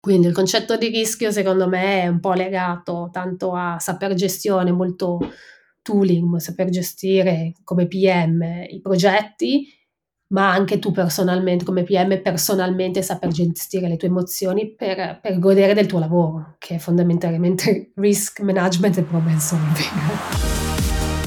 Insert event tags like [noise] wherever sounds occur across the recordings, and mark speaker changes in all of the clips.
Speaker 1: Quindi il concetto di rischio secondo me è un po' legato tanto a saper gestione, molto tooling, saper gestire come PM i progetti, ma anche tu personalmente come PM personalmente saper gestire le tue emozioni per, per godere del tuo lavoro, che è fondamentalmente risk management e problem solving.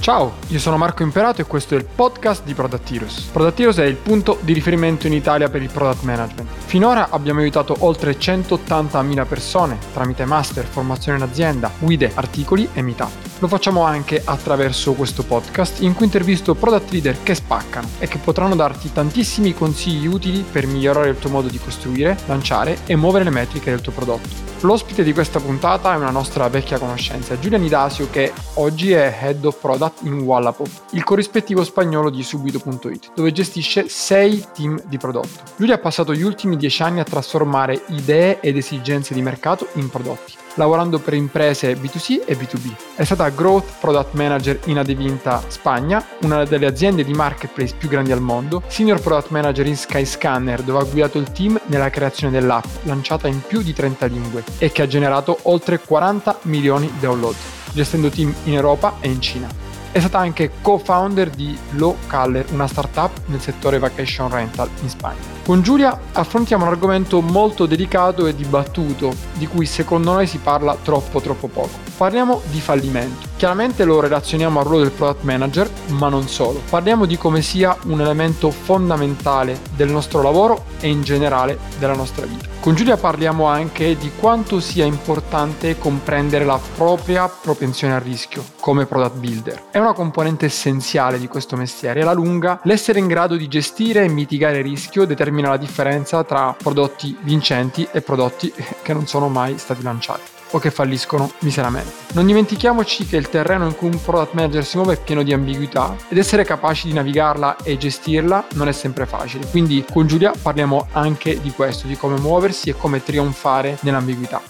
Speaker 2: Ciao, io sono Marco Imperato e questo è il podcast di. Product Heroes è il punto di riferimento in Italia per il product management. Finora abbiamo aiutato oltre 180.000 persone tramite master, formazione in azienda, guide, articoli e meetup. Lo facciamo anche attraverso questo podcast in cui intervisto product leader che spaccano e che potranno darti tantissimi consigli utili per migliorare il tuo modo di costruire, lanciare e muovere le metriche del tuo prodotto. L'ospite di questa puntata è una nostra vecchia conoscenza, Giulia Nidasio, che oggi è Head of Product in Wallapop, il corrispettivo spagnolo di Subito.it, dove gestisce 6 team di prodotto. Giulia ha passato gli ultimi 10 anni a trasformare idee ed esigenze di mercato in prodotti lavorando per imprese B2C e B2B. È stata Growth Product Manager in Adevinta Spagna, una delle aziende di marketplace più grandi al mondo, Senior Product Manager in Skyscanner, dove ha guidato il team nella creazione dell'app, lanciata in più di 30 lingue e che ha generato oltre 40 milioni di download, gestendo team in Europa e in Cina. È stata anche co-founder di Low Caller, una startup nel settore vacation rental in Spagna. Con Giulia affrontiamo un argomento molto delicato e dibattuto, di cui secondo noi si parla troppo troppo poco. Parliamo di fallimento. Chiaramente lo relazioniamo al ruolo del product manager, ma non solo. Parliamo di come sia un elemento fondamentale del nostro lavoro e in generale della nostra vita. Con Giulia parliamo anche di quanto sia importante comprendere la propria propensione al rischio come product builder. È una componente essenziale di questo mestiere alla lunga l'essere in grado di gestire e mitigare il rischio determina la differenza tra prodotti vincenti e prodotti che non sono mai stati lanciati o che falliscono miseramente. Non dimentichiamoci che il terreno in cui un product manager si muove è pieno di ambiguità ed essere capaci di navigarla e gestirla non è sempre facile. Quindi con Giulia parliamo anche di questo, di come muoversi e come trionfare nell'ambiguità.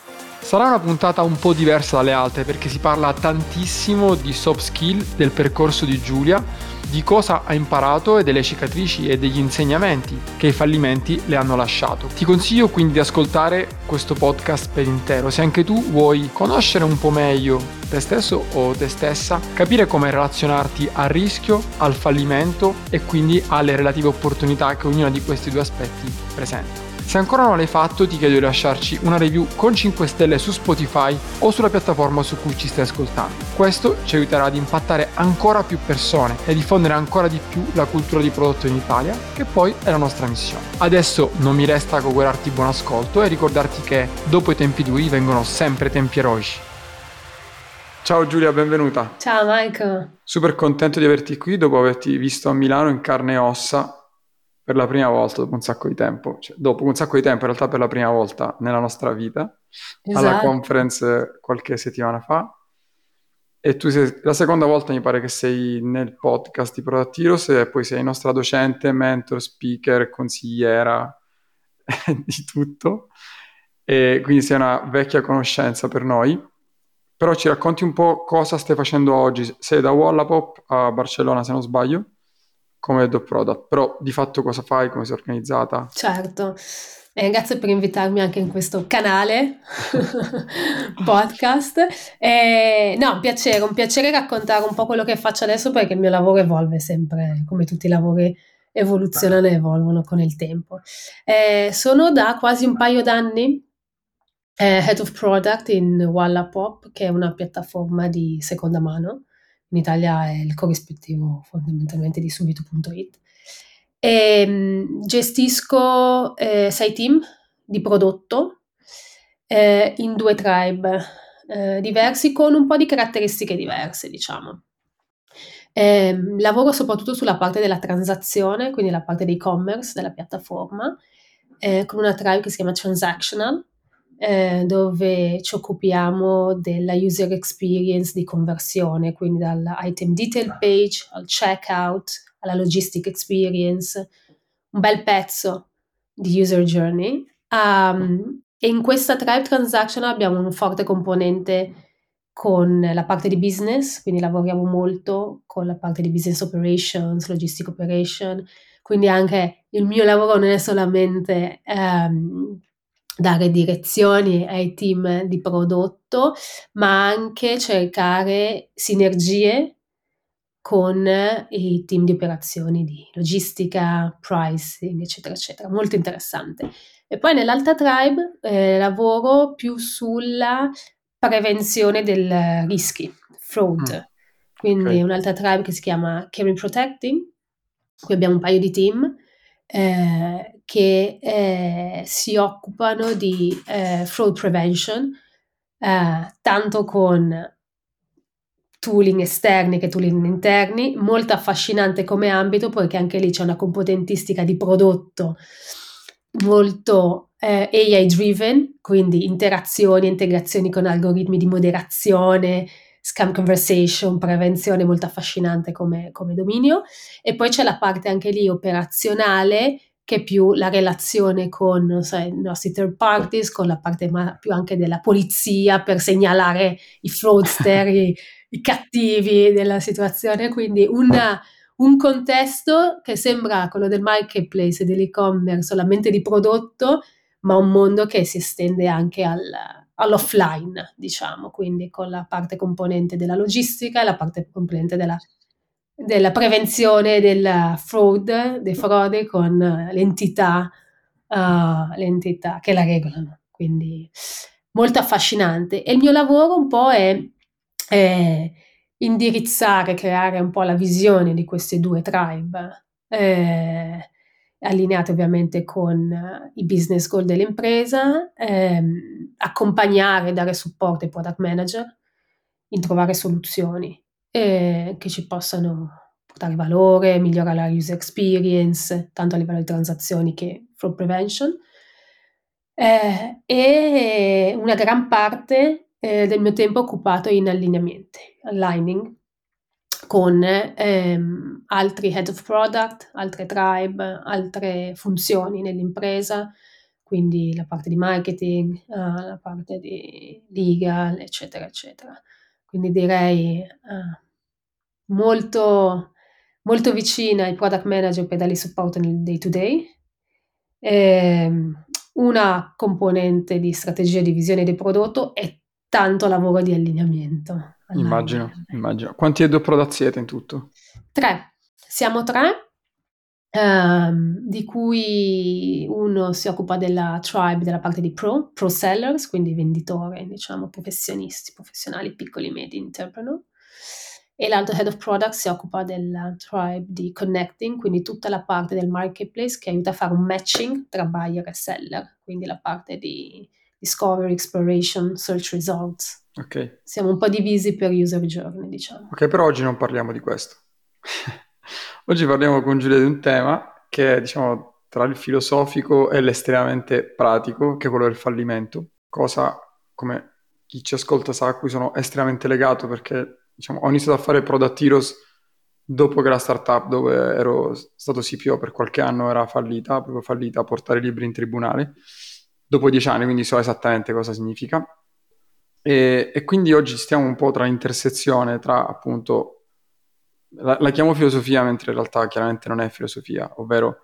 Speaker 2: Sarà una puntata un po' diversa dalle altre perché si parla tantissimo di soft skill del percorso di Giulia di cosa ha imparato e delle cicatrici e degli insegnamenti che i fallimenti le hanno lasciato. Ti consiglio quindi di ascoltare questo podcast per intero. Se anche tu vuoi conoscere un po' meglio te stesso o te stessa, capire come relazionarti al rischio, al fallimento e quindi alle relative opportunità che ognuno di questi due aspetti presenta. Se ancora non l'hai fatto ti chiedo di lasciarci una review con 5 stelle su Spotify o sulla piattaforma su cui ci stai ascoltando. Questo ci aiuterà ad impattare ancora più persone e diffondere ancora di più la cultura di prodotto in Italia, che poi è la nostra missione. Adesso non mi resta che augurarti buon ascolto e ricordarti che dopo i tempi duri vengono sempre tempi eroici. Ciao Giulia, benvenuta.
Speaker 1: Ciao Michael.
Speaker 2: Super contento di averti qui dopo averti visto a Milano in carne e ossa per la prima volta dopo un sacco di tempo, cioè, dopo un sacco di tempo in realtà per la prima volta nella nostra vita, esatto. alla conference qualche settimana fa. E tu sei la seconda volta mi pare che sei nel podcast di Product Heroes e poi sei nostra docente, mentor, speaker, consigliera, [laughs] di tutto. E quindi sei una vecchia conoscenza per noi. Però ci racconti un po' cosa stai facendo oggi. Sei da Wallapop a Barcellona, se non sbaglio come Dog Product, però di fatto cosa fai, come sei organizzata?
Speaker 1: Certo, eh, grazie per invitarmi anche in questo canale [laughs] podcast. Eh, no, un piacere, un piacere raccontare un po' quello che faccio adesso perché il mio lavoro evolve sempre, come tutti i lavori evoluzionano e evolvono con il tempo. Eh, sono da quasi un paio d'anni eh, Head of Product in Wallapop, che è una piattaforma di seconda mano in Italia è il corrispettivo fondamentalmente di subito.it. E, ehm, gestisco eh, sei team di prodotto eh, in due tribe eh, diversi con un po' di caratteristiche diverse, diciamo. Eh, lavoro soprattutto sulla parte della transazione, quindi la parte di e-commerce della piattaforma, eh, con una tribe che si chiama Transactional, eh, dove ci occupiamo della user experience di conversione, quindi dall'item detail page al checkout, alla logistic experience, un bel pezzo di user journey. Um, e in questa Tribe Transaction abbiamo un forte componente con la parte di business, quindi lavoriamo molto con la parte di business operations, logistic operation, quindi anche il mio lavoro non è solamente um, dare direzioni ai team di prodotto, ma anche cercare sinergie con i team di operazioni di logistica, pricing, eccetera, eccetera. Molto interessante. E poi nell'Alta Tribe eh, lavoro più sulla prevenzione dei rischi, fraud. Mm. Quindi okay. un'altra tribe che si chiama Caring Protecting. Qui abbiamo un paio di team eh, che eh, si occupano di eh, fraud prevention, eh, tanto con tooling esterni che tooling interni, molto affascinante come ambito perché anche lì c'è una componentistica di prodotto molto eh, AI driven, quindi interazioni, integrazioni con algoritmi di moderazione, scam conversation, prevenzione molto affascinante come, come dominio. E poi c'è la parte anche lì operazionale che è più la relazione con sai, i nostri third parties, con la parte più anche della polizia per segnalare i fraudster, i, i, cattivi della situazione, quindi una, un contesto che sembra quello del marketplace e dell'e-commerce solamente di prodotto, ma un mondo che si estende anche al, all'offline, diciamo, quindi con la parte componente della logistica e la parte componente della, della prevenzione della fraud, dei frodi con l'entità, uh, l'entità che la regolano. Quindi molto affascinante. E il mio lavoro un po' è, è indirizzare, creare un po' la visione di queste due tribe. Eh, allineate ovviamente con uh, i business goal dell'impresa, ehm, accompagnare, dare supporto ai product manager in trovare soluzioni eh, che ci possano portare valore, migliorare la user experience, tanto a livello di transazioni che fraud prevention. Eh, e una gran parte eh, del mio tempo è occupato in allineamenti, aligning, con ehm, altri head of product, altre tribe, altre funzioni nell'impresa, quindi la parte di marketing, uh, la parte di legal, eccetera, eccetera. Quindi direi uh, molto, molto vicina ai product manager per dargli supporto nel day to day. Ehm, una componente di strategia di visione del prodotto e tanto lavoro di allineamento.
Speaker 2: Immagino, immagino. Quanti product siete in tutto?
Speaker 1: Tre. Siamo tre, ehm, di cui uno si occupa della tribe, della parte di pro, pro sellers, quindi venditori, diciamo, professionisti, professionali, piccoli, medi, entrepreneur. E l'altro head of product si occupa della tribe di connecting, quindi tutta la parte del marketplace che aiuta a fare un matching tra buyer e seller, quindi la parte di discovery, exploration, search results.
Speaker 2: Ok.
Speaker 1: Siamo un po' divisi per user journey, diciamo.
Speaker 2: Ok, però oggi non parliamo di questo. [laughs] oggi parliamo con Giulia di un tema che è, diciamo, tra il filosofico e l'estremamente pratico, che è quello del fallimento. Cosa, come chi ci ascolta sa, a cui sono estremamente legato perché, diciamo, ho iniziato a fare Product Heroes dopo che la startup dove ero stato CPO per qualche anno era fallita, proprio fallita a portare libri in tribunale. Dopo dieci anni, quindi so esattamente cosa significa e, e, quindi oggi stiamo un po' tra intersezione tra appunto, la, la, chiamo filosofia mentre in realtà chiaramente non è filosofia, ovvero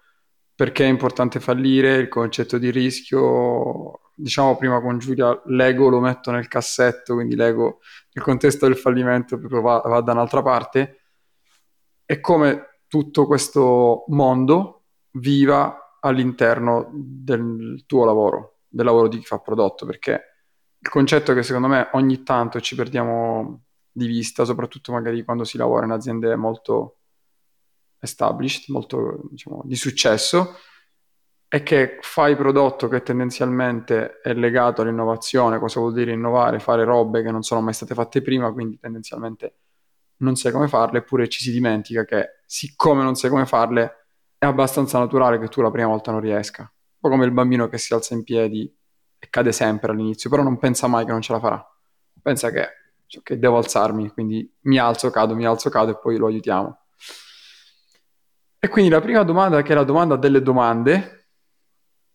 Speaker 2: perché è importante fallire, il concetto di rischio, diciamo prima con Giulia, l'ego lo metto nel cassetto, quindi l'ego nel contesto del fallimento va, va da un'altra parte, e come tutto questo mondo viva all'interno del tuo lavoro, del lavoro di chi fa prodotto, perché il concetto che secondo me ogni tanto ci perdiamo di vista, soprattutto magari quando si lavora in aziende molto established, molto diciamo, di successo, è che fai prodotto che tendenzialmente è legato all'innovazione, cosa vuol dire innovare, fare robe che non sono mai state fatte prima, quindi tendenzialmente non sai come farle, eppure ci si dimentica che siccome non sai come farle, è abbastanza naturale che tu la prima volta non riesca. Un po' come il bambino che si alza in piedi cade sempre all'inizio, però non pensa mai che non ce la farà. Pensa che, cioè, devo alzarmi, quindi mi alzo, cado, mi alzo, cado e poi lo aiutiamo. E quindi la prima domanda, che è la domanda delle domande,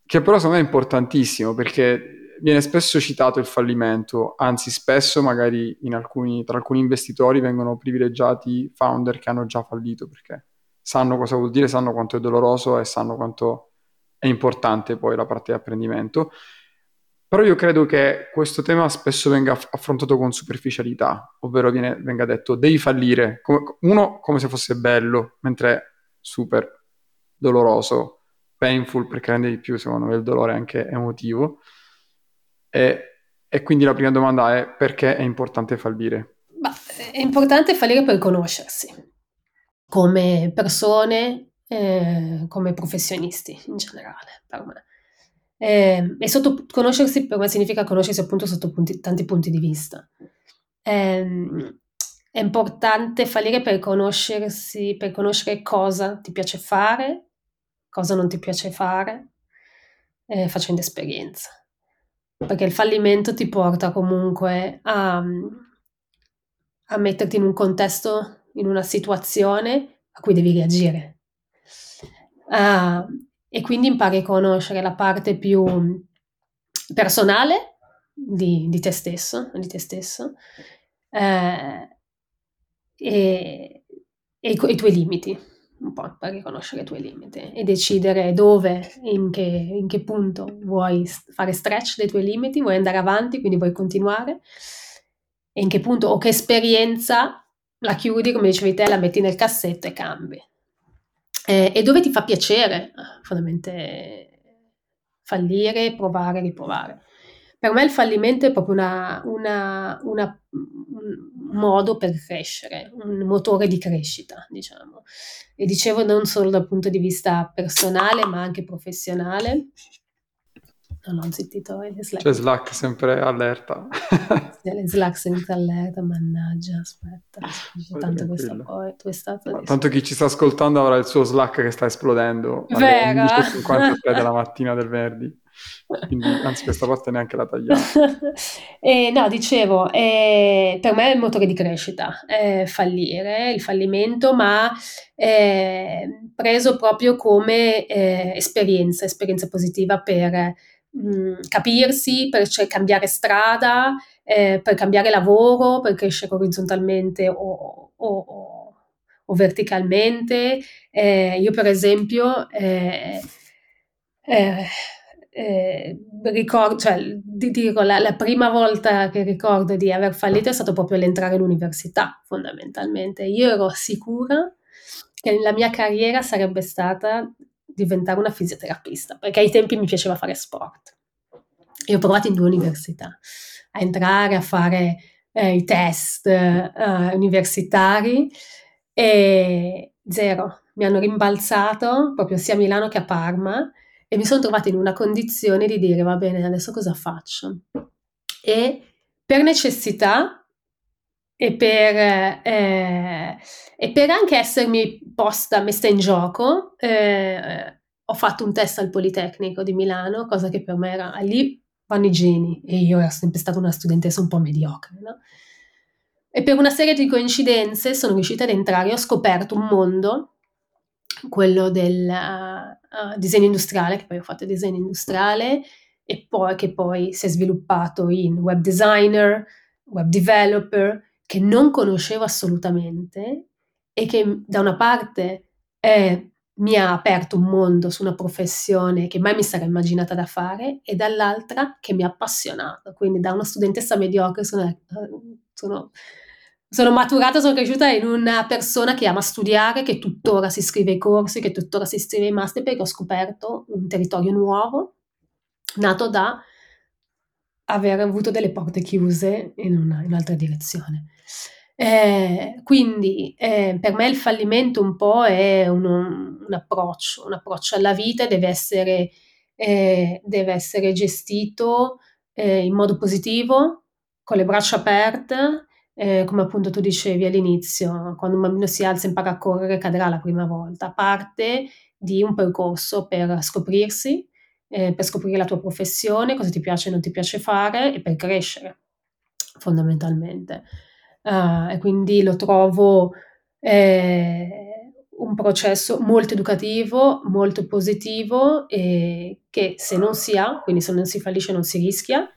Speaker 2: che però secondo me è importantissimo perché viene spesso citato il fallimento, anzi spesso magari alcuni, tra alcuni investitori vengono privilegiati founder che hanno già fallito perché sanno cosa vuol dire, sanno quanto è doloroso e sanno quanto è importante poi la parte di apprendimento Però io credo che questo tema spesso venga affrontato con superficialità, ovvero viene, venga detto devi fallire, come, uno come se fosse bello, mentre super doloroso, painful perché rende di più secondo me il dolore anche emotivo. E, e quindi la prima domanda è perché è importante fallire?
Speaker 1: Ma è importante fallire per conoscersi come persone, eh, come professionisti in generale, per me. Eh, e sotto, conoscersi per me significa conoscersi appunto sotto punti, tanti punti di vista. Eh, è importante fallire per conoscersi, per conoscere cosa ti piace fare, cosa non ti piace fare, eh, facendo esperienza. Perché il fallimento ti porta comunque a, a metterti in un contesto, in una situazione a cui devi reagire. Uh, e quindi impari a conoscere la parte più personale di, di te stesso, di te stesso eh, e, e, i, tuoi limiti, un po' per riconoscere i tuoi limiti e decidere dove, in che, in che punto vuoi fare stretch dei tuoi limiti, vuoi andare avanti, quindi vuoi continuare, e in che punto o che esperienza la chiudi, come dicevi te, la metti nel cassetto e cambi. Eh, e dove ti fa piacere, fondamentalmente, fallire, provare, riprovare. Per me il fallimento è proprio una, una, una, un modo per crescere, un motore di crescita, diciamo. E dicevo non solo dal punto di vista personale, ma anche professionale. Non ho zittito
Speaker 2: eh, Slack. C'è Slack sempre allerta. [laughs]
Speaker 1: Slack sempre allerta, mannaggia, aspetta. Tanto questa poi, tu è
Speaker 2: stato... Tanto chi ci sta ascoltando avrà il suo Slack che sta esplodendo.
Speaker 1: Vero.
Speaker 2: 11.53 della [laughs] mattina del venerdì. Quindi, anzi, questa parte neanche la tagliamo. [laughs]
Speaker 1: eh, no, dicevo, eh, per me è il motore di crescita, eh, fallire, il fallimento, ma eh, preso proprio come eh, esperienza, esperienza positiva per mm, capirsi, per cioè, cambiare strada, eh, per cambiare lavoro, per crescere orizzontalmente o, o, o, o verticalmente. io, per esempio, eh, eh, ricordo, cioè, ti dico, la, la, prima volta che ricordo di aver fallito è stato proprio l'entrare all'università, fondamentalmente. Io ero sicura che la mia carriera sarebbe stata diventare una fisioterapista, perché ai tempi mi piaceva fare sport. E ho provato in due università a entrare a fare eh, i test eh, universitari e zero. Mi hanno rimbalzato proprio sia a Milano che a Parma e mi sono trovata in una condizione di dire va bene, adesso cosa faccio? E per necessità e per, eh, e per anche essermi posta, messa in gioco, eh, ho fatto un test al Politecnico di Milano, cosa che per me era lì vanno i geni e io ero sempre stata una studentessa un po' mediocre, no? E per una serie di coincidenze sono riuscita ad entrare, ho scoperto un mondo quello del uh, disegno industriale, che poi ho fatto disegno industriale, e poi che poi si è sviluppato in web designer, web developer, che non conoscevo assolutamente e che da una parte eh, mi ha aperto un mondo su una professione che mai mi sarei immaginata da fare e dall'altra che mi ha appassionato. Quindi da una studentessa mediocre sono, sono sono maturata, sono cresciuta in una persona che ama studiare, che tuttora si iscrive ai corsi, che tuttora si iscrive ai master perché ho scoperto un territorio nuovo, nato da aver avuto delle porte chiuse in, una, in un'altra direzione. Eh, quindi eh, per me il fallimento un po' è un, un, approccio, un approccio alla vita deve essere, eh, deve essere gestito eh, in modo positivo, con le braccia aperte, eh, come appunto tu dicevi all'inizio, quando un bambino si alza e impara a correre cadrà la prima volta, parte di un percorso per scoprirsi, eh, per scoprire la tua professione, cosa ti piace e non ti piace fare e per crescere fondamentalmente. Uh, e quindi lo trovo eh, un processo molto educativo, molto positivo e che se non si ha, quindi se non si fallisce non si rischia,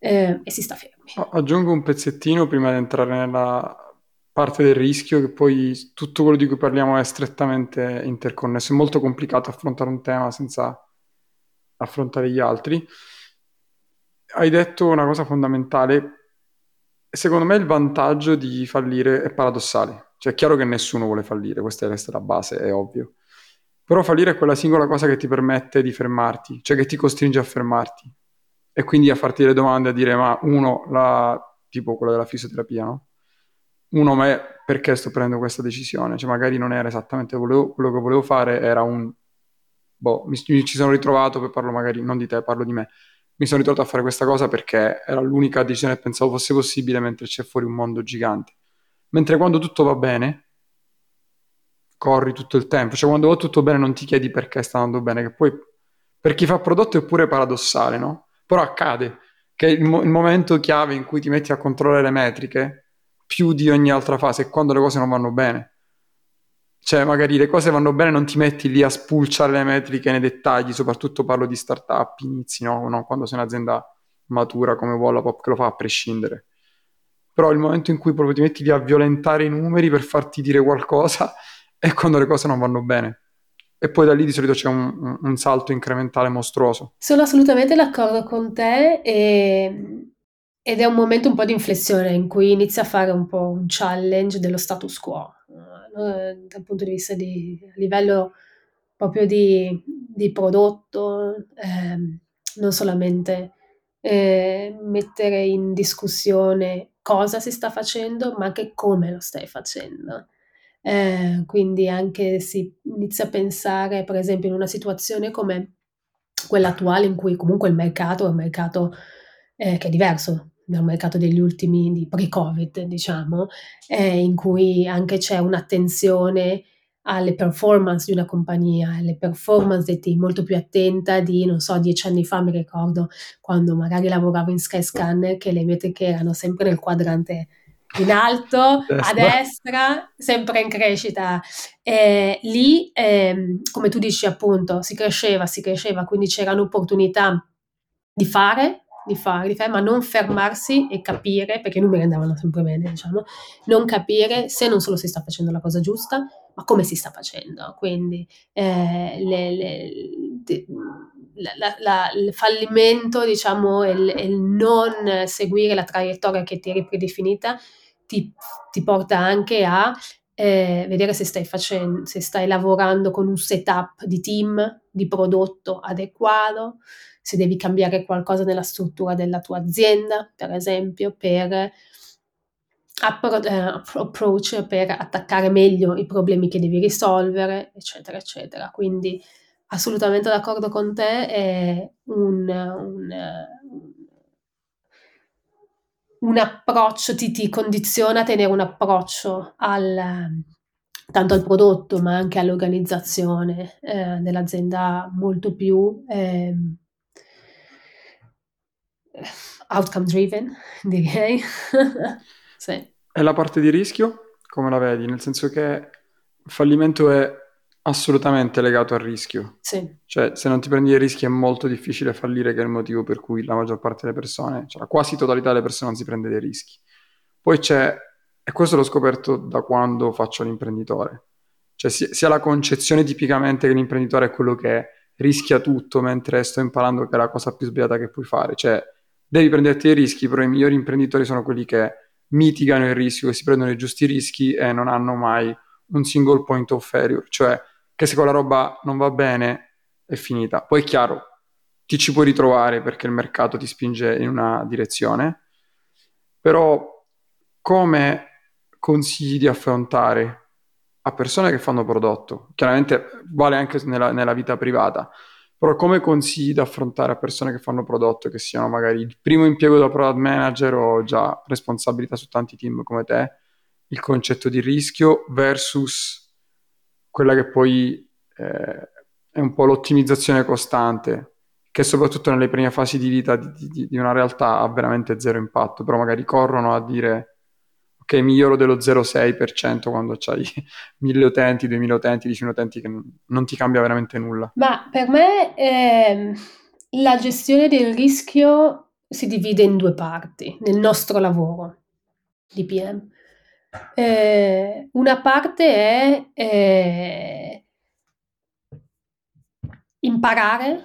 Speaker 1: eh, e si sta fermi.
Speaker 2: Aggiungo un pezzettino prima di entrare nella parte del rischio, che poi tutto quello di cui parliamo è strettamente interconnesso. È molto complicato affrontare un tema senza affrontare gli altri. hai detto una cosa fondamentale. Secondo me il vantaggio di fallire è paradossale. Cioè, è chiaro che nessuno vuole fallire, questa è la base, è ovvio. Però fallire è quella singola cosa che ti permette di fermarti, cioè che ti costringe a fermarti. E quindi a farti delle domande, a dire, ma uno, la, tipo quella della fisioterapia, no? Uno, ma perché sto prendendo questa decisione? Cioè, magari non era esattamente quello, quello che volevo fare, era un... Boh, mi, ci sono ritrovato, poi parlo magari non di te, parlo di me mi sono ritrovato a fare questa cosa perché era l'unica decisione che pensavo fosse possibile mentre c'è fuori un mondo gigante. Mentre quando tutto va bene, corri tutto il tempo. Cioè quando va tutto bene non ti chiedi perché sta andando bene, che poi per chi fa prodotto è pure paradossale, no? Però accade che il, mo- il momento chiave in cui ti metti a controllare le metriche più di ogni altra fase è quando le cose non vanno bene. Cioè, magari le cose vanno bene, non ti metti lì a spulciare le metriche nei dettagli, soprattutto parlo di startup, inizi, no? no? Quando sei un'azienda matura come Wallapop che lo fa a prescindere. Però il momento in cui proprio ti metti lì a violentare i numeri per farti dire qualcosa [laughs] è quando le cose non vanno bene. E poi da lì di solito c'è un, un salto incrementale mostruoso.
Speaker 1: Sono assolutamente d'accordo con te e, ed è un momento un po' di inflessione in cui inizia a fare un po' un challenge dello status quo eh, dal punto di vista di a livello proprio di, di prodotto, eh, non solamente eh, mettere in discussione cosa si sta facendo, ma anche come lo stai facendo. Eh, quindi anche si inizia a pensare, per esempio, in una situazione come quella attuale, in cui comunque il mercato è un mercato eh, che è diverso nel mercato degli ultimi, di pre-Covid, diciamo, eh, in cui anche c'è un'attenzione alle performance di una compagnia, alle performance dei team, molto più attenta di, non so, dieci anni fa mi ricordo quando magari lavoravo in Skyscanner che le metriche erano sempre nel quadrante in alto, a destra, sempre in crescita. Eh, lì, eh, come tu dici appunto, si cresceva, si cresceva, quindi c'erano opportunità di fare, di fare, fare, ma non fermarsi e capire, perché i numeri andavano sempre bene, diciamo, non capire se non solo si sta facendo la cosa giusta, ma come si sta facendo. Quindi eh, le, le, de, la, la, il fallimento, diciamo, e il, il, non seguire la traiettoria che ti eri predefinita ti, ti porta anche a eh, vedere se stai, facendo, se stai lavorando con un setup di team, di prodotto adeguato, se devi cambiare qualcosa nella struttura della tua azienda, per esempio, per appro- eh, approach, per attaccare meglio i problemi che devi risolvere, eccetera, eccetera. Quindi assolutamente d'accordo con te, è un, un, un approccio, ti, ti condiziona a tenere un approccio al, tanto al prodotto ma anche all'organizzazione eh, dell'azienda molto più eh, outcome driven, direi. [laughs] sì.
Speaker 2: E la parte di rischio, come la vedi? Nel senso che il fallimento è assolutamente legato al rischio.
Speaker 1: Sì.
Speaker 2: Cioè, se non ti prendi i rischi è molto difficile fallire, che è il motivo per cui la maggior parte delle persone, cioè la quasi totalità delle persone non si prende dei rischi. Poi c'è, e questo l'ho scoperto da quando faccio l'imprenditore, cioè sia la concezione tipicamente che l'imprenditore è quello che rischia tutto mentre sto imparando che è la cosa più sbagliata che puoi fare. Cioè, devi prenderti dei rischi, però i migliori imprenditori sono quelli che mitigano il rischio, che si prendono i giusti rischi e non hanno mai un single point of failure, cioè che se quella roba non va bene è finita. Poi è chiaro, ti ci puoi ritrovare perché il mercato ti spinge in una direzione, però come consigli di affrontare a persone che fanno prodotto, chiaramente vale anche nella, nella vita privata, però come consigli da affrontare a persone che fanno prodotto, che siano magari il primo impiego da product manager o già responsabilità su tanti team come te, il concetto di rischio versus quella che poi eh, è un po' l'ottimizzazione costante, che soprattutto nelle prime fasi di vita di, di, di una realtà ha veramente zero impatto, però magari corrono a dire che miglioro dello 0,6% quando hai 1000 [laughs] utenti, 2000 utenti, 10.000 utenti che non ti cambia veramente nulla.
Speaker 1: Ma per me eh, la gestione del rischio si divide in due parti nel nostro lavoro di PM. Eh, una parte è eh, imparare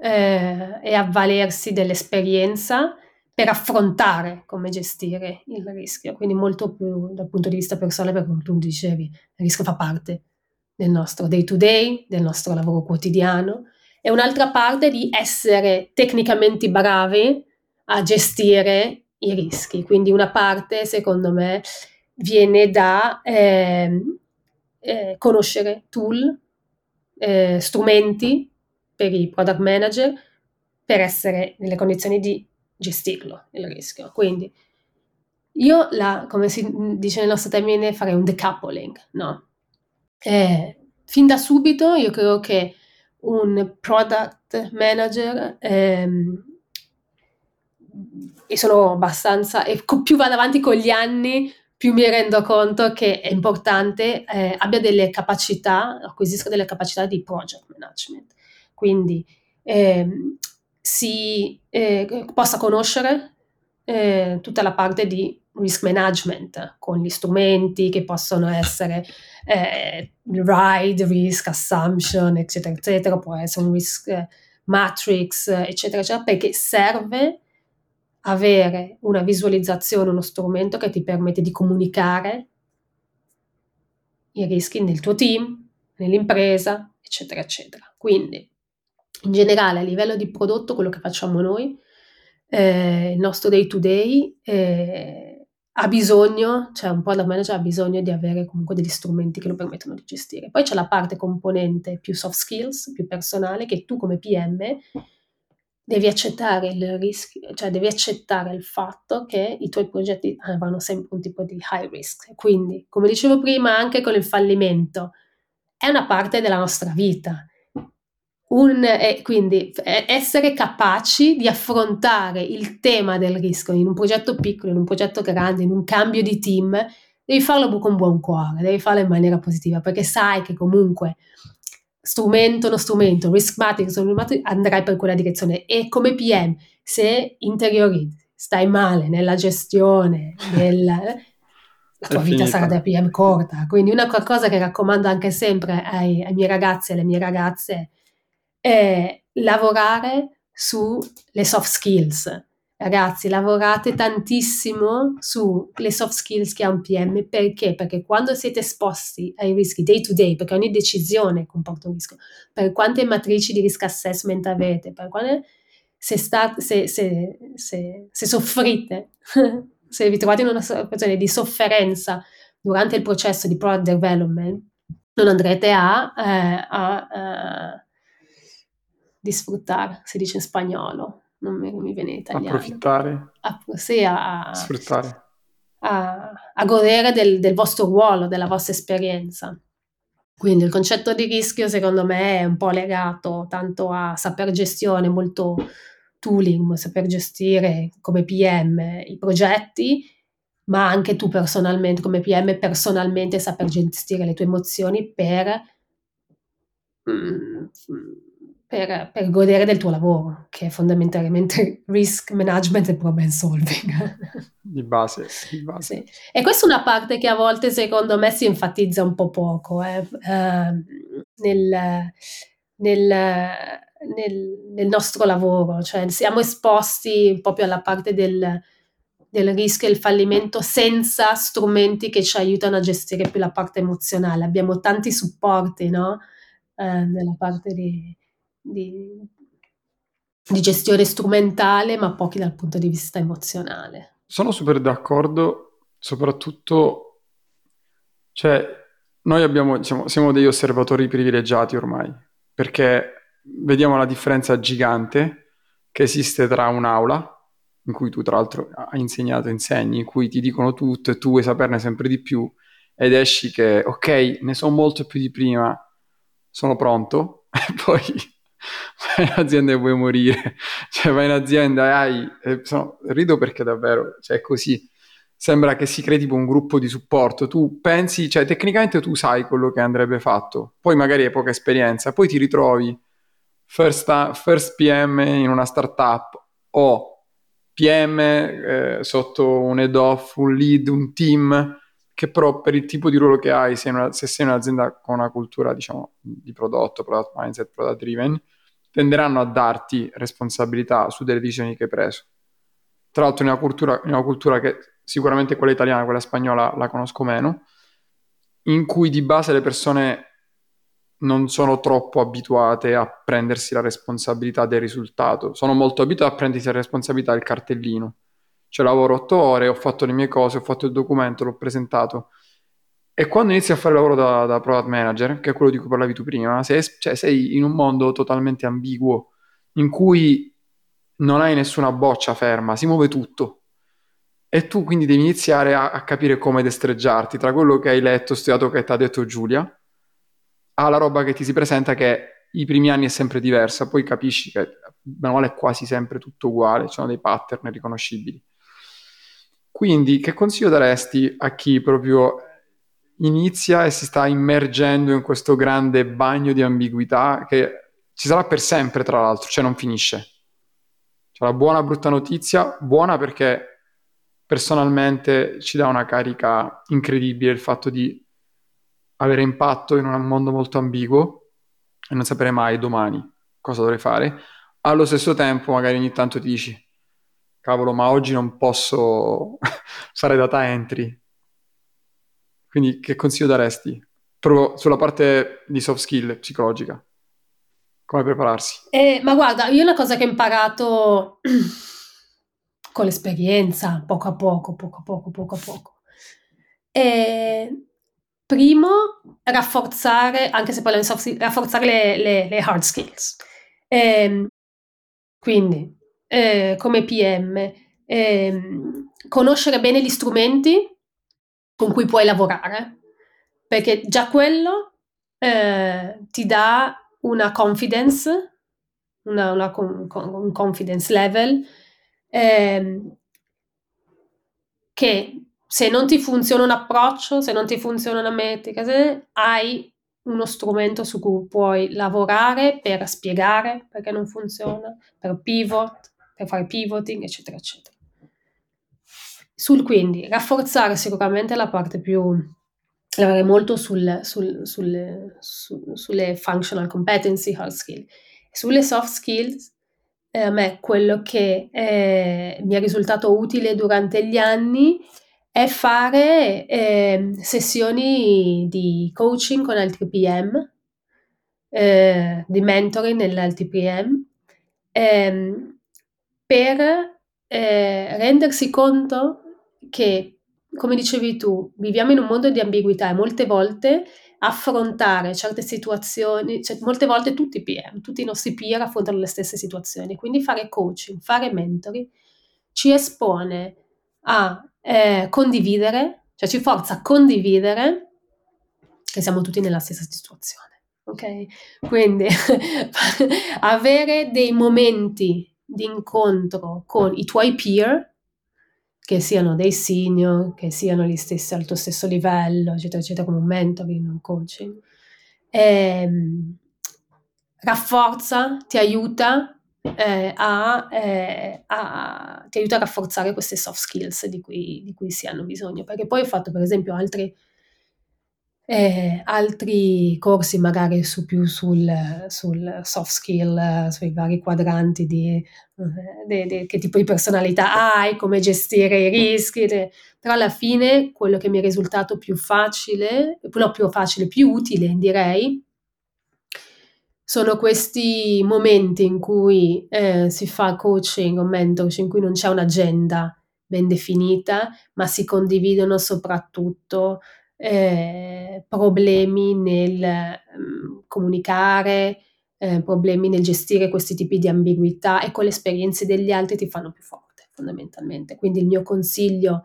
Speaker 1: eh, e avvalersi dell'esperienza per affrontare come gestire il rischio, quindi molto più dal punto di vista personale, perché come tu dicevi, il rischio fa parte del nostro day to day, del nostro lavoro quotidiano, e un'altra parte di essere tecnicamente bravi a gestire i rischi. Quindi una parte, secondo me, viene da eh, eh, conoscere tool, eh, strumenti per i product manager per essere nelle condizioni di gestirlo il rischio. Quindi io, la, come si dice nel nostro termine, farei un decoupling, no? Eh, fin da subito io credo che un product manager ehm, e sono abbastanza, e più vado avanti con gli anni, più mi rendo conto che è importante eh, abbia delle capacità, acquisisca delle capacità di project management. Quindi eh, si eh, possa conoscere eh, tutta la parte di risk management con gli strumenti che possono essere eh, ride, risk assumption, eccetera, eccetera, può essere un risk eh, matrix, eccetera, eccetera, perché serve avere una visualizzazione, uno strumento che ti permette di comunicare i rischi nel tuo team, nell'impresa, eccetera, eccetera. Quindi, in generale, a livello di prodotto, quello che facciamo noi, eh, il nostro day to day, eh, ha bisogno, cioè un product manager ha bisogno di avere comunque degli strumenti che lo permettono di gestire. Poi c'è la parte componente più soft skills, più personale, che tu come PM devi accettare il rischio, cioè devi accettare il fatto che i tuoi progetti avranno sempre un tipo di high risk. Quindi, come dicevo prima, anche con il fallimento, è una parte della nostra vita. Un, eh, quindi essere capaci di affrontare il tema del rischio in un progetto piccolo, in un progetto grande, in un cambio di team, devi farlo con buon cuore, devi farlo in maniera positiva, perché sai che comunque strumento no strumento, risk matrix, andrai per quella direzione e come PM se interiorizzi, stai male nella gestione, nella, [laughs] la tua vita sarà da PM corta. Quindi una cosa che raccomando anche sempre ai, ai miei ragazzi e alle mie ragazze è lavorare sulle soft skills Ragazzi, lavorate tantissimo sulle soft skills che ha un PM perché? Perché quando siete esposti ai rischi day to day, perché ogni decisione comporta un rischio, per quante matrici di risk assessment avete, per quale, se, state, se, se, se soffrite, [laughs] se vi trovate in una situazione di sofferenza durante il processo di product development, non andrete a, eh, a, a, di sfruttare, si dice in spagnolo, non mi, mi viene italiano.
Speaker 2: Approfittare.
Speaker 1: A, sì, a,
Speaker 2: sfruttare.
Speaker 1: A, a godere del, del, vostro ruolo, della vostra esperienza. Quindi il concetto di rischio secondo me è un po' legato tanto a saper gestione, molto tooling, saper gestire come PM i progetti, ma anche tu personalmente come PM personalmente saper gestire le tue emozioni per mm, per, per, godere del tuo lavoro, che è fondamentalmente [laughs] risk management e problem solving.
Speaker 2: Di base, di base.
Speaker 1: Sì. E questa è una parte che a volte secondo me si enfatizza un po' poco eh, uh, nel, nel, nel, nel, nostro lavoro, cioè siamo esposti proprio alla parte del, del rischio e il fallimento senza strumenti che ci aiutano a gestire più la parte emozionale. Abbiamo tanti supporti, no? Uh, nella parte di di, di gestione strumentale, ma pochi dal punto di vista emozionale.
Speaker 2: Sono super d'accordo, soprattutto, cioè, noi abbiamo, diciamo, siamo degli osservatori privilegiati ormai, perché vediamo la differenza gigante che esiste tra un'aula, in cui tu tra l'altro hai insegnato, insegni, in cui ti dicono tutto e tu vuoi saperne sempre di più, ed esci che, ok, ne so molto più di prima, sono pronto, [laughs] e poi [laughs] vai in azienda e vuoi morire, cioè vai in azienda e hai, eh, rido perché davvero, cioè è così, sembra che si crei tipo un gruppo di supporto, tu pensi, cioè tecnicamente tu sai quello che andrebbe fatto, poi magari hai poca esperienza, poi ti ritrovi first, first PM in una startup o PM eh, sotto un head off, un lead, un team, che però per il tipo di ruolo che hai, se, una, se sei un'azienda con una cultura diciamo di prodotto, product mindset, product driven, tenderanno a darti responsabilità su delle decisioni che hai preso. Tra l'altro in una cultura, in una cultura che sicuramente quella italiana, quella spagnola la conosco meno, in cui di base le persone non sono troppo abituate a prendersi la responsabilità del risultato, sono molto abituate a prendersi la responsabilità del cartellino. Cioè lavoro otto ore, ho fatto le mie cose, ho fatto il documento, l'ho presentato. E quando inizi a fare lavoro da, da product manager, che è quello di cui parlavi tu prima, sei, cioè sei in un mondo totalmente ambiguo, in cui non hai nessuna boccia ferma, si muove tutto. E tu quindi devi iniziare a, a capire come destreggiarti tra quello che hai letto, studiato, che ti ha detto Giulia, alla roba che ti si presenta che i primi anni è sempre diversa, poi capisci che meno male è quasi sempre tutto uguale, ci sono dei pattern riconoscibili. Quindi che consiglio daresti a chi proprio inizia e si sta immergendo in questo grande bagno di ambiguità che ci sarà per sempre, tra l'altro, cioè non finisce. Cioè la buona brutta notizia, buona perché personalmente ci dà una carica incredibile il fatto di avere impatto in un mondo molto ambiguo e non sapere mai domani cosa dovrei fare. Allo stesso tempo, magari ogni tanto ti dici, cavolo, ma oggi non posso [laughs] fare data entry. Quindi che consiglio daresti? Proprio sulla parte di soft skill psicologica. Come prepararsi?
Speaker 1: Eh, ma guarda, io una cosa che ho imparato [clears throat] con l'esperienza, poco a poco, poco a poco, poco a poco, è Primo, rafforzare, anche se parliamo di soft rafforzare le, le, le hard skills. Eh, quindi, eh, come PM, eh, conoscere bene gli strumenti con cui puoi lavorare, perché già quello eh, ti dà una confidence, una, una, un confidence level ehm, che se non ti funziona un approccio, se non ti funziona una metrica, se hai uno strumento su cui puoi lavorare per spiegare perché non funziona, per pivot, per fare pivoting, eccetera, eccetera. Sul quindi rafforzare sicuramente la parte più, lavorare molto sul, sul, sulle, su, sulle functional competency, hard skill. Sulle soft skills, eh, a me quello che eh, mi è risultato utile durante gli anni è fare eh, sessioni di coaching con altri PM, eh, di mentoring nell'altri PM, ehm, per eh, rendersi conto che, come dicevi tu, viviamo in un mondo di ambiguità e molte volte affrontare certe situazioni, cioè, molte volte tutti i PM, tutti i nostri peer affrontano le stesse situazioni, quindi fare coaching, fare mentoring ci espone a eh, condividere, cioè ci forza a condividere che siamo tutti nella stessa situazione. Ok? Quindi [laughs] avere dei momenti di incontro con i tuoi peer, che siano dei senior, che siano gli stessi al tuo stesso livello, eccetera, eccetera, come un mentoring, un coaching, ehm, rafforza, ti aiuta eh, a, eh, a, ti aiuta a rafforzare queste soft skills di cui, di cui, si hanno bisogno. Perché poi ho fatto per esempio altri, eh, altri corsi magari su più sul, sul, soft skill, sui vari quadranti di, di, di che tipo di personalità hai, come gestire i rischi, però alla fine quello che mi è risultato più facile, no più facile, più utile direi, sono questi momenti in cui eh, si fa coaching o mentorship, in cui non c'è un'agenda ben definita, ma si condividono soprattutto eh, problemi nel um, comunicare, eh, problemi nel gestire questi tipi di ambiguità e con le esperienze degli altri ti fanno più forte, fondamentalmente. Quindi il mio consiglio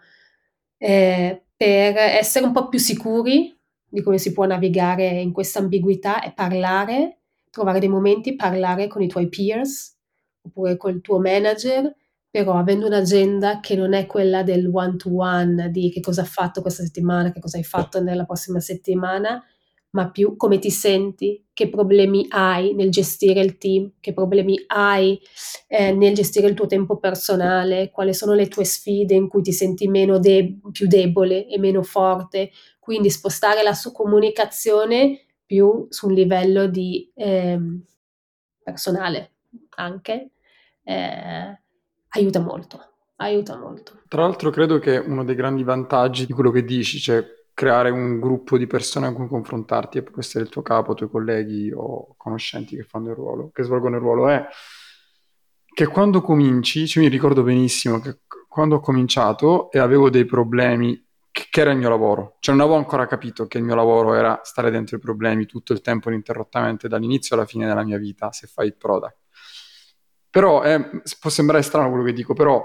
Speaker 1: eh, per essere un po' più sicuri di come si può navigare in questa ambiguità è parlare trovare dei momenti, parlare con i tuoi peers oppure col tuo manager, però avendo un'agenda che non è quella del one to one, di che cosa hai fatto questa settimana, che cosa hai fatto nella prossima settimana, ma più come ti senti, che problemi hai nel gestire il team, che problemi hai eh, nel gestire il tuo tempo personale, quali sono le tue sfide in cui ti senti meno de- più debole e meno forte. Quindi spostare la sua comunicazione più su un livello di, ehm, personale anche, eh, aiuta molto, aiuta molto.
Speaker 2: Tra l'altro credo che uno dei grandi vantaggi di quello che dici, cioè creare un gruppo di persone con cui confrontarti, e può essere il tuo capo, i tuoi colleghi o conoscenti che fanno il ruolo, che svolgono il ruolo, è che quando cominci, cioè mi ricordo benissimo che quando ho cominciato e avevo dei problemi che era il mio lavoro. Cioè non avevo ancora capito che il mio lavoro era stare dentro i problemi tutto il tempo ininterrottamente dall'inizio alla fine della mia vita se fai il product. Però eh, può sembrare strano quello che dico, però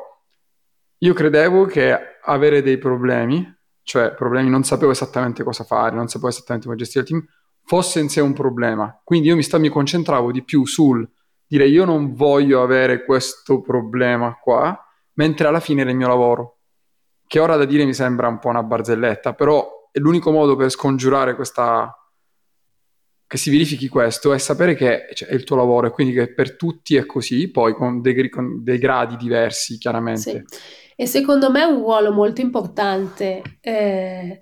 Speaker 2: io credevo che avere dei problemi, cioè problemi non sapevo esattamente cosa fare, non sapevo esattamente come gestire il team, fosse in sé un problema. Quindi io mi, sta, mi concentravo di più sul dire io non voglio avere questo problema qua, mentre alla fine era il mio lavoro che ora da dire mi sembra un po' una barzelletta, però è l'unico modo per scongiurare questa che si verifichi questo è sapere che cioè, è il tuo lavoro e quindi che per tutti è così, poi con dei, con dei gradi diversi chiaramente.
Speaker 1: Sì. E secondo me è un ruolo molto importante eh,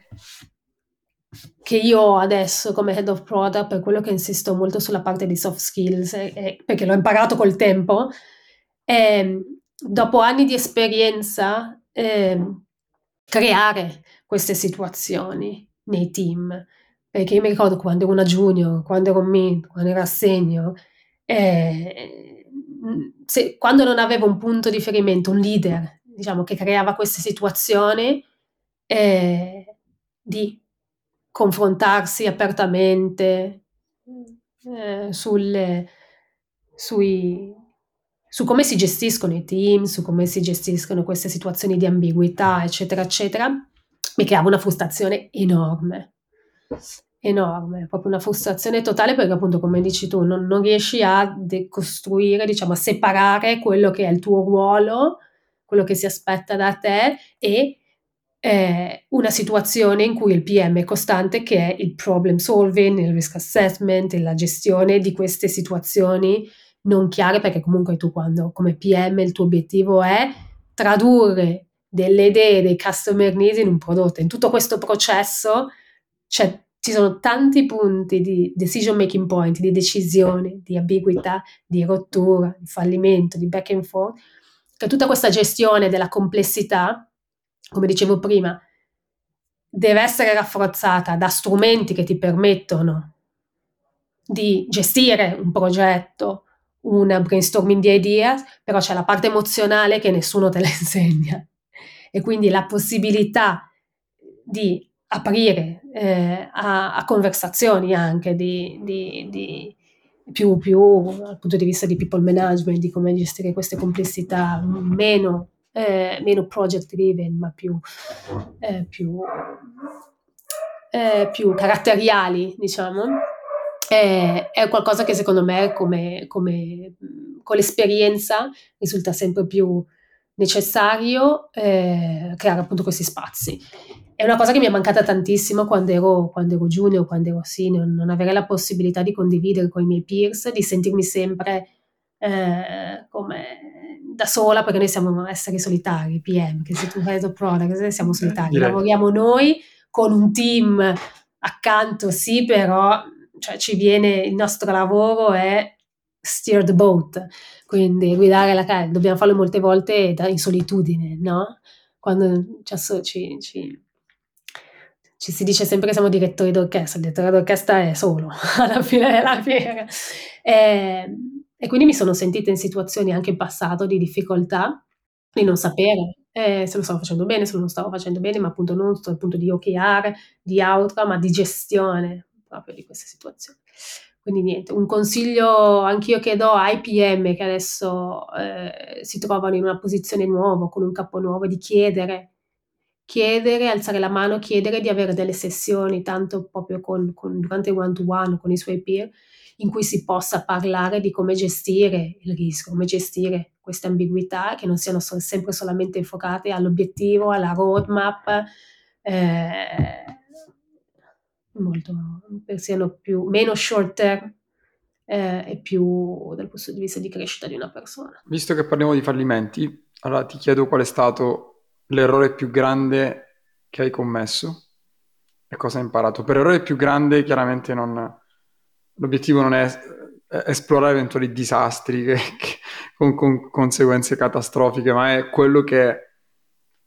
Speaker 1: che io adesso come head of product, per quello che insisto molto sulla parte di soft skills, eh, eh, perché l'ho imparato col tempo. Eh, dopo anni di esperienza, ehm, creare queste situazioni nei team. Perché io mi ricordo quando ero una junior, quando ero mid, quando ero assegno, eh, se, quando non avevo un punto di riferimento, un leader, diciamo, che creava queste situazioni, eh, di confrontarsi apertamente eh, sulle, sui, su come si gestiscono i team, su come si gestiscono queste situazioni di ambiguità, eccetera, eccetera, mi creava una frustrazione enorme, enorme, proprio una frustrazione totale perché appunto, come dici tu, non, non riesci a decostruire, diciamo, a separare quello che è il tuo ruolo, quello che si aspetta da te e eh, una situazione in cui il PM è costante, che è il problem solving, il risk assessment, la gestione di queste situazioni non chiare perché comunque tu quando come PM il tuo obiettivo è tradurre delle idee dei customer needs in un prodotto. In tutto questo processo cioè, ci sono tanti punti di decision making point, di decisione, di ambiguità, di rottura, di fallimento, di back and forth, che tutta questa gestione della complessità, come dicevo prima, deve essere rafforzata da strumenti che ti permettono di gestire un progetto, un brainstorming di ideas, però c'è la parte emozionale che nessuno te la [laughs] insegna. E quindi la possibilità di aprire eh, a, a, conversazioni anche di, di, di più, più, dal punto di vista di people management, di come gestire queste complessità, meno, eh, meno project driven, ma più, eh, più, eh, più caratteriali, diciamo è, qualcosa che secondo me come, come, con l'esperienza risulta sempre più necessario eh, creare appunto questi spazi. È una cosa che mi è mancata tantissimo quando ero, quando ero junior, quando ero senior, non avere la possibilità di condividere con i miei peers, di sentirmi sempre eh, come da sola, perché noi siamo esseri solitari, PM, che se tu fai il product, siamo solitari, Direi. lavoriamo noi con un team accanto, sì, però cioè ci viene, il nostro lavoro è steer the boat, quindi guidare la carta, dobbiamo farlo molte volte in solitudine, no? Quando ci, ci, ci, ci, si dice sempre che siamo direttori d'orchestra, il direttore d'orchestra è solo [laughs] alla fine della fiera. E, e, quindi mi sono sentita in situazioni anche in passato di difficoltà, di non sapere eh, se lo stavo facendo bene, se non lo stavo facendo bene, ma appunto non dal punto di OKR, di outcome, ma di gestione proprio di queste situazioni. Quindi niente, un consiglio anch'io che do ai PM che adesso eh, si trovano in una posizione nuova, con un capo nuovo, di chiedere, chiedere, alzare la mano, chiedere di avere delle sessioni, tanto proprio con, con, durante il one-to-one con i suoi peer, in cui si possa parlare di come gestire il rischio, come gestire queste ambiguità che non siano so- sempre solamente enfocate all'obiettivo, alla roadmap. Eh, molto, siano più, meno short term eh, e più dal punto di vista di crescita di una persona.
Speaker 2: Visto che parliamo di fallimenti, allora ti chiedo qual è stato l'errore più grande che hai commesso e cosa hai imparato. Per errore più grande chiaramente non, l'obiettivo non è esplorare eventuali disastri che, [laughs] che, con, con, conseguenze catastrofiche, ma è quello che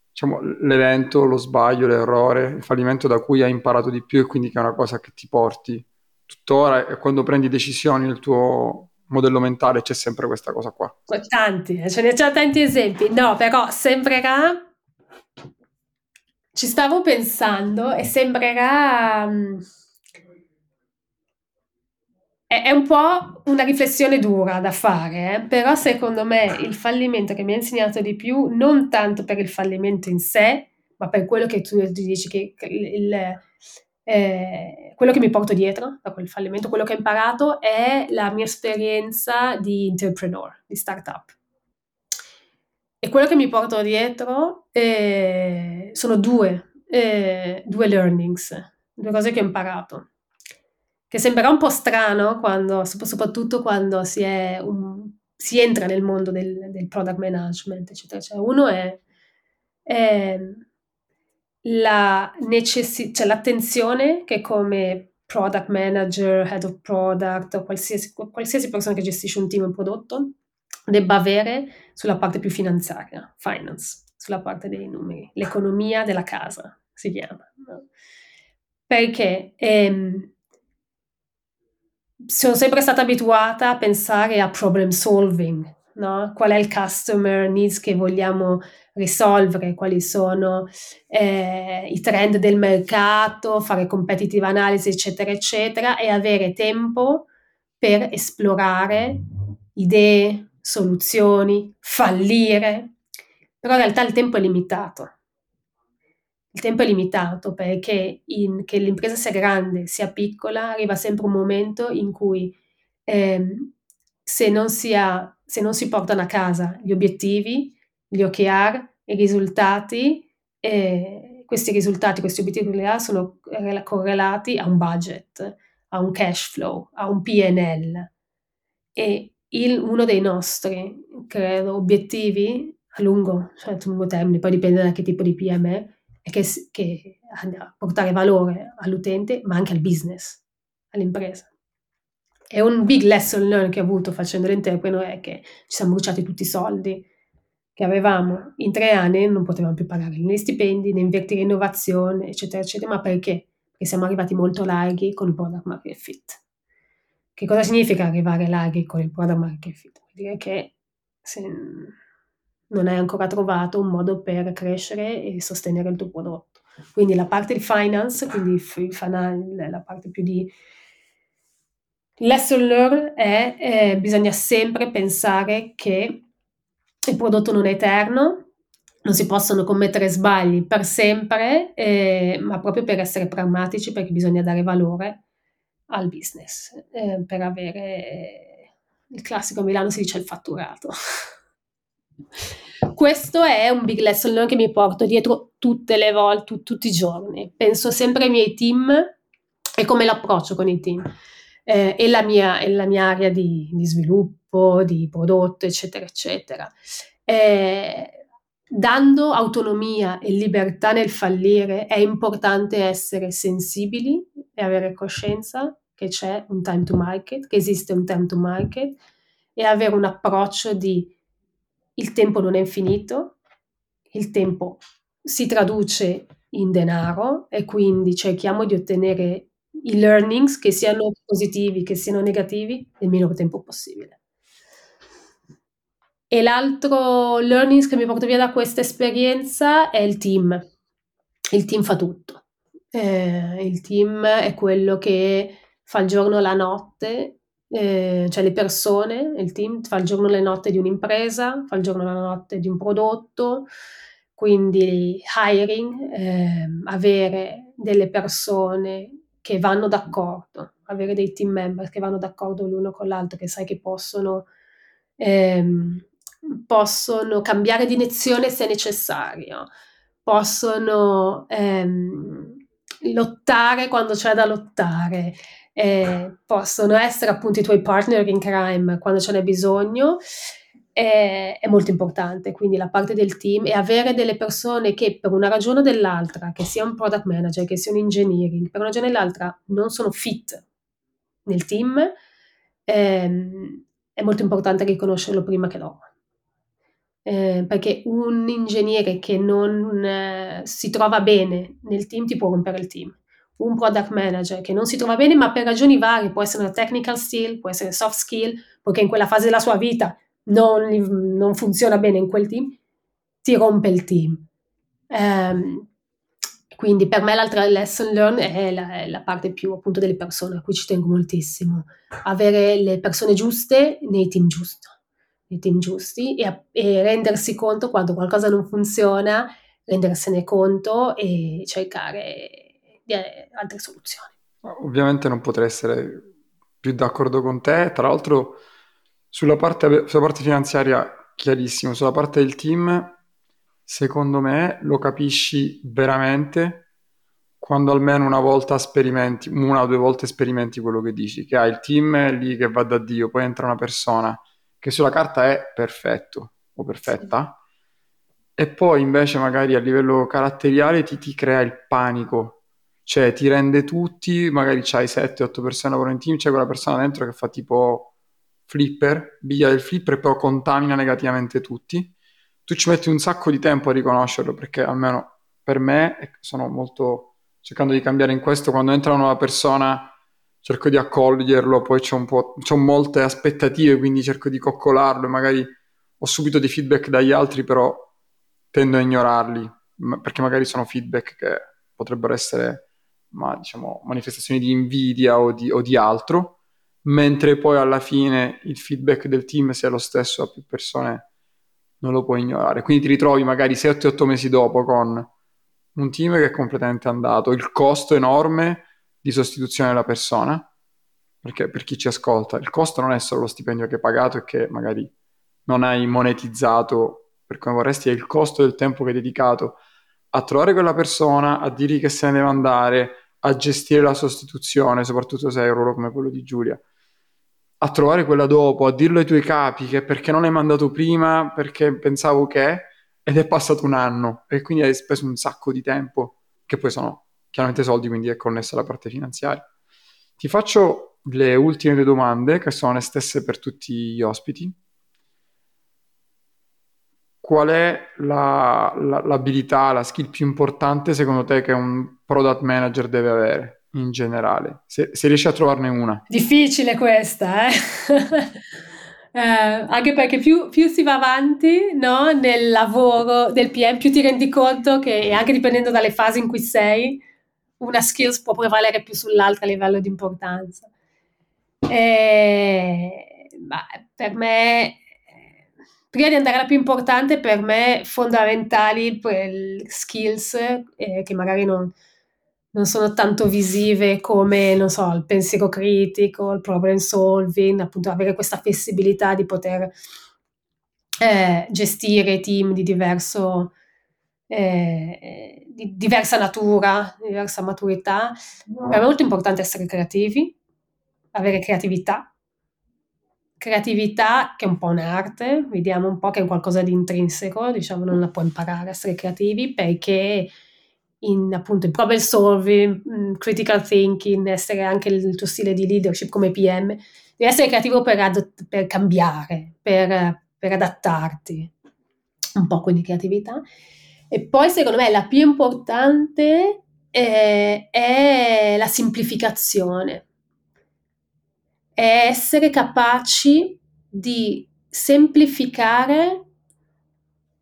Speaker 2: diciamo, l'evento, lo sbaglio, l'errore, il fallimento da cui hai imparato di più e quindi che è una cosa che ti porti tuttora e quando prendi decisioni nel tuo modello mentale c'è sempre questa cosa qua.
Speaker 1: Tanti, eh, ce ne sono tanti esempi. No, però sembrerà ci stavo pensando e sembrerà mm, è, un po' una riflessione dura da fare, eh? però secondo me il fallimento che mi ha insegnato di più, non tanto per il fallimento in sé, ma per quello che tu dici che il, eh, quello che mi porto dietro da quel fallimento, quello che ho imparato è la mia esperienza di entrepreneur, di startup. E quello che mi porto dietro eh, sono due, eh, due learnings, due cose che ho imparato che sembrerà un po' strano quando, soprattutto quando si, un, si entra nel mondo del, del, product management, eccetera. Cioè, uno è, è la necessi- cioè l'attenzione che come product manager, head of product o qualsiasi, qualsiasi persona che gestisce un team, un prodotto, debba avere sulla parte più finanziaria, finance, sulla parte dei numeri, l'economia della casa si chiama. No? Perché ehm, sono sempre stata abituata a pensare a problem solving, no? Qual è il customer needs che vogliamo risolvere, quali sono eh, i trend del mercato, fare competitive analysis, eccetera, eccetera, e avere tempo per esplorare idee, soluzioni, fallire. Però in realtà il tempo è limitato il tempo è limitato perché in, che l'impresa sia grande, sia piccola, arriva sempre un momento in cui ehm, se, non si ha, se non si portano a casa gli obiettivi, gli OKR, i risultati, eh, questi risultati, questi obiettivi sono correlati a un budget, a un cash flow, a un PNL. E il, uno dei nostri, credo, obiettivi a lungo, cioè a lungo termine, poi dipende da che tipo di PM è, e che, che portare valore all'utente, ma anche al business, all'impresa. E un big lesson learned che ho avuto facendo l'entrepreneur è che ci siamo bruciati tutti i soldi che avevamo in tre anni, non potevamo più pagare né stipendi, né investire in innovazione, eccetera, eccetera. Ma perché? Perché siamo arrivati molto larghi con il product market fit. Che cosa significa arrivare larghi con il product market fit? Vuol dire che se, non hai ancora trovato un modo per crescere e sostenere il tuo prodotto. Quindi la parte di finance, quindi la parte più di lesson learned è eh, bisogna sempre pensare che il prodotto non è eterno, non si possono commettere sbagli per sempre, eh, ma proprio per essere pragmatici, perché bisogna dare valore al business, eh, per avere il classico a Milano si dice il fatturato. [laughs] Questo è un big lesson che mi porto dietro tutte le volte, tutti i giorni. Penso sempre ai miei team e come l'approccio con i team eh, e, la mia, e, la mia, area di, di, sviluppo, di prodotto, eccetera, eccetera. Eh, dando autonomia e libertà nel fallire è importante essere sensibili e avere coscienza che c'è un time to market, che esiste un time to market e avere un approccio di il tempo non è infinito, il tempo si traduce in denaro e quindi cerchiamo di ottenere i learnings che siano positivi, che siano negativi, nel minor tempo possibile. E l'altro learning che mi porto via da questa esperienza è il team. Il team fa tutto. Eh, il team è quello che fa il giorno e la notte eh, cioè le persone, il team fa il giorno e la notte di un'impresa, fa il giorno e la notte di un prodotto, quindi hiring, eh, avere delle persone che vanno d'accordo, avere dei team member che vanno d'accordo l'uno con l'altro, che sai che possono, ehm, possono cambiare direzione se necessario, possono ehm, lottare quando c'è da lottare, eh, possono essere appunto i tuoi partner in crime quando ce n'è bisogno, è, è, molto importante. Quindi la parte del team e avere delle persone che per una ragione o dell'altra, che sia un product manager, che sia un engineering, per una ragione o dell'altra non sono fit nel team, ehm, è molto importante riconoscerlo prima che dopo. Eh, perché un ingegnere che non eh, si trova bene nel team ti può rompere il team. Un product manager che non si trova bene, ma per ragioni varie, può essere una technical skill, può essere soft skill, perché in quella fase della sua vita non, non funziona bene in quel team, ti rompe il team. Um, quindi per me l'altra lesson learned è la, è la, parte più appunto delle persone, a cui ci tengo moltissimo. Avere le persone giuste nei team giusti, nei team giusti e, e rendersi conto quando qualcosa non funziona, rendersene conto e cercare di altre soluzioni.
Speaker 2: Ovviamente non potrei essere più d'accordo con te, tra l'altro sulla parte, sulla parte finanziaria chiarissimo, sulla parte del team secondo me lo capisci veramente quando almeno una volta sperimenti, una o due volte sperimenti quello che dici, che hai il team lì che va da Dio, poi entra una persona che sulla carta è perfetto o perfetta, sì. e poi invece magari a livello caratteriale ti, ti crea il panico, cioè ti rende tutti, magari c'hai 7-8 persone lavorano in team, c'è quella persona dentro che fa tipo flipper, biglia del flipper, poi contamina negativamente tutti. Tu ci metti un sacco di tempo a riconoscerlo perché almeno per me sono molto cercando di cambiare in questo. Quando entra una nuova persona cerco di accoglierlo poi c'ho un po' c'ho molte aspettative quindi cerco di coccolarlo magari ho subito dei feedback dagli altri però tendo a ignorarli perché magari sono feedback che potrebbero essere ma, diciamo, manifestazioni di invidia o di, o di altro mentre poi alla fine il feedback del team sia lo stesso a più persone non lo puoi ignorare. Quindi ti ritrovi magari 7-8 mesi dopo con un team che è completamente andato, il costo enorme di sostituzione della persona, perché per chi ci ascolta, il costo non è solo lo stipendio che hai pagato e che magari non hai monetizzato per come vorresti, è il costo del tempo che hai dedicato a trovare quella persona, a dirgli che se ne deve andare, a gestire la sostituzione, soprattutto se hai un ruolo come quello di Giulia a trovare quella dopo, a dirlo ai tuoi capi che perché non l'hai mandato prima, perché pensavo che, ed è passato un anno e quindi hai speso un sacco di tempo, che poi sono chiaramente soldi, quindi è connessa alla parte finanziaria. Ti faccio le ultime due domande, che sono le stesse per tutti gli ospiti. Qual è la, la, l'abilità, la skill più importante secondo te che un product manager deve avere? in generale, se, se riesci a trovarne una.
Speaker 1: Difficile questa, eh? [laughs] eh, anche perché più, più, si va avanti no, nel lavoro del PM, più ti rendi conto che anche dipendendo dalle fasi in cui sei, una skills può prevalere più sull'altra a livello di importanza. E, per me, prima di andare alla più importante, per me fondamentali skills eh, che magari non, non sono tanto visive come, non so, il pensiero critico, il problem solving, appunto avere questa flessibilità di poter eh, gestire team di diverso, eh, di diversa natura, diversa maturità. È molto importante essere creativi, avere creatività. Creatività che è un po' un'arte, vediamo un po' che è qualcosa di intrinseco, diciamo non la può imparare a essere creativi perché in appunto in problem solving, mm, critical thinking, essere anche il tuo stile di leadership come PM, devi essere creativo per, ad- per cambiare, per, per, adattarti, un po' quindi creatività. E poi secondo me la più importante è, è la semplificazione, è essere capaci di semplificare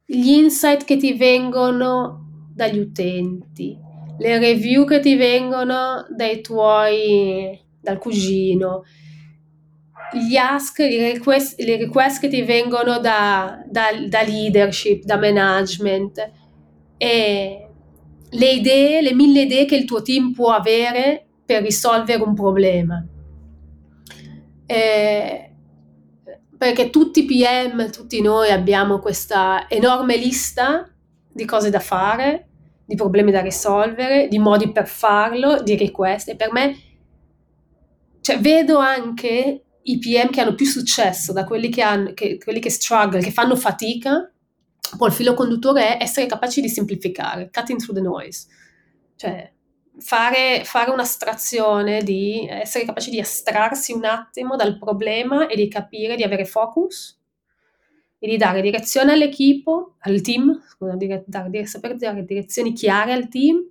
Speaker 1: gli insight che ti vengono dagli utenti, le review che ti vengono dai tuoi, dal cugino, gli ask, le request, le request che ti vengono da, da, da leadership, da management. E le idee, le mille idee che il tuo team può avere per risolvere un problema. Eh, perché tutti i PM, tutti noi abbiamo questa enorme lista di cose da fare, di problemi da risolvere, di modi per farlo, di request. E per me, cioè, vedo anche i PM che hanno più successo da quelli che, hanno, che, quelli che struggle, che fanno fatica. Poi il filo conduttore è essere capaci di semplificare, cutting through the noise. Cioè, fare, fare un'astrazione, di essere capaci di astrarsi un attimo dal problema e di capire, di avere focus e di dare direzione all'equipo, al team, scusa, dire, dare, saper dare direzioni chiare al team,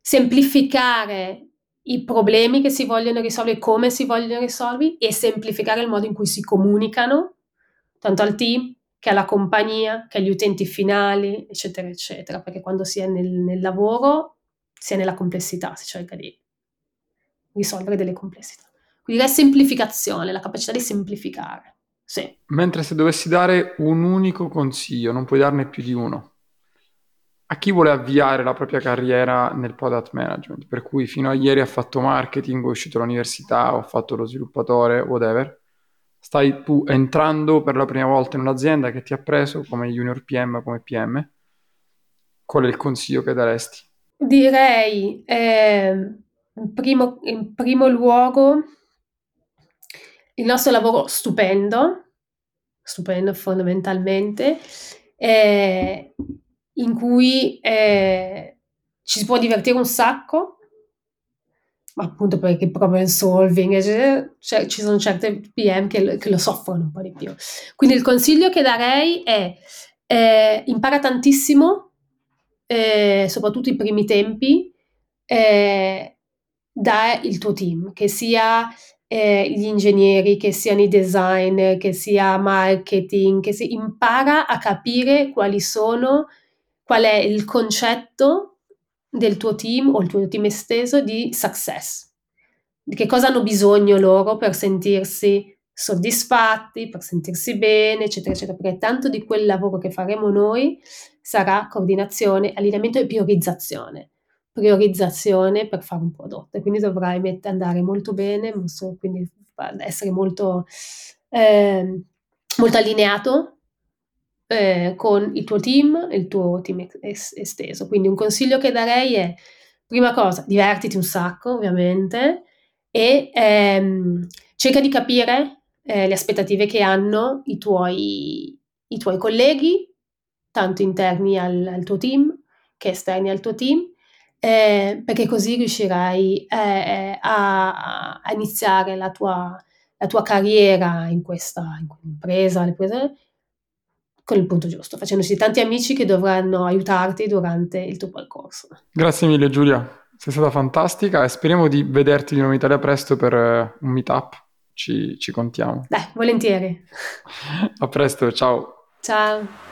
Speaker 1: semplificare i problemi che si vogliono risolvere, come si vogliono risolvere e semplificare il modo in cui si comunicano, tanto al team che alla compagnia, che agli utenti finali, eccetera, eccetera, perché quando si è nel, nel lavoro si è nella complessità, si cerca di risolvere delle complessità. Quindi la semplificazione, la capacità di semplificare. Sì.
Speaker 2: Mentre se dovessi dare un unico consiglio, non puoi darne più di uno, a chi vuole avviare la propria carriera nel product management, per cui fino a ieri ha fatto marketing, è uscito dall'università, ha fatto lo sviluppatore, whatever, stai tu entrando per la prima volta in un'azienda che ti ha preso come junior PM, come PM, qual è il consiglio che daresti?
Speaker 1: Direi, eh, in, primo, in primo luogo, il nostro lavoro stupendo, stupendo fondamentalmente, eh, in cui eh, ci si può divertire un sacco, ma appunto perché problem solving, cioè, ci sono certe PM che che lo, soffrono un po' di più. Quindi il consiglio che darei è eh, impara tantissimo, eh, soprattutto i primi tempi, eh, da il tuo team, che sia eh, gli ingegneri, che siano i design, che sia marketing, che si impara a capire quali sono qual è il concetto del tuo team o il tuo team esteso di success. Di che cosa hanno bisogno loro per sentirsi soddisfatti, per sentirsi bene, eccetera, eccetera, perché tanto di quel lavoro che faremo noi sarà coordinazione, allineamento e priorizzazione. Priorizzazione per fare un prodotto e quindi dovrai met- andare molto bene, quindi essere molto, eh, molto allineato eh, con il tuo team il tuo team es- esteso. Quindi un consiglio che darei è, prima cosa, divertiti un sacco, ovviamente, e ehm, cerca di capire eh, le aspettative che hanno i tuoi, i tuoi colleghi, tanto interni al, al, tuo team che esterni al tuo team, eh, perché così riuscirai eh, a, a, iniziare la tua, la tua carriera in questa in impresa, con il punto giusto, facendosi tanti amici che dovranno aiutarti durante il tuo percorso.
Speaker 2: Grazie mille Giulia, sei stata fantastica e speriamo di vederti di nuovo in Italia presto per eh, un meetup, ci, ci contiamo.
Speaker 1: Dai, volentieri. [laughs]
Speaker 2: A presto, ciao.
Speaker 1: Ciao.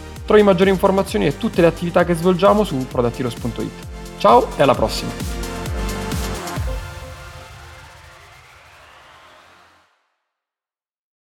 Speaker 2: Trovi maggiori informazioni e tutte le attività che svolgiamo su productheroes.it. Ciao e alla prossima!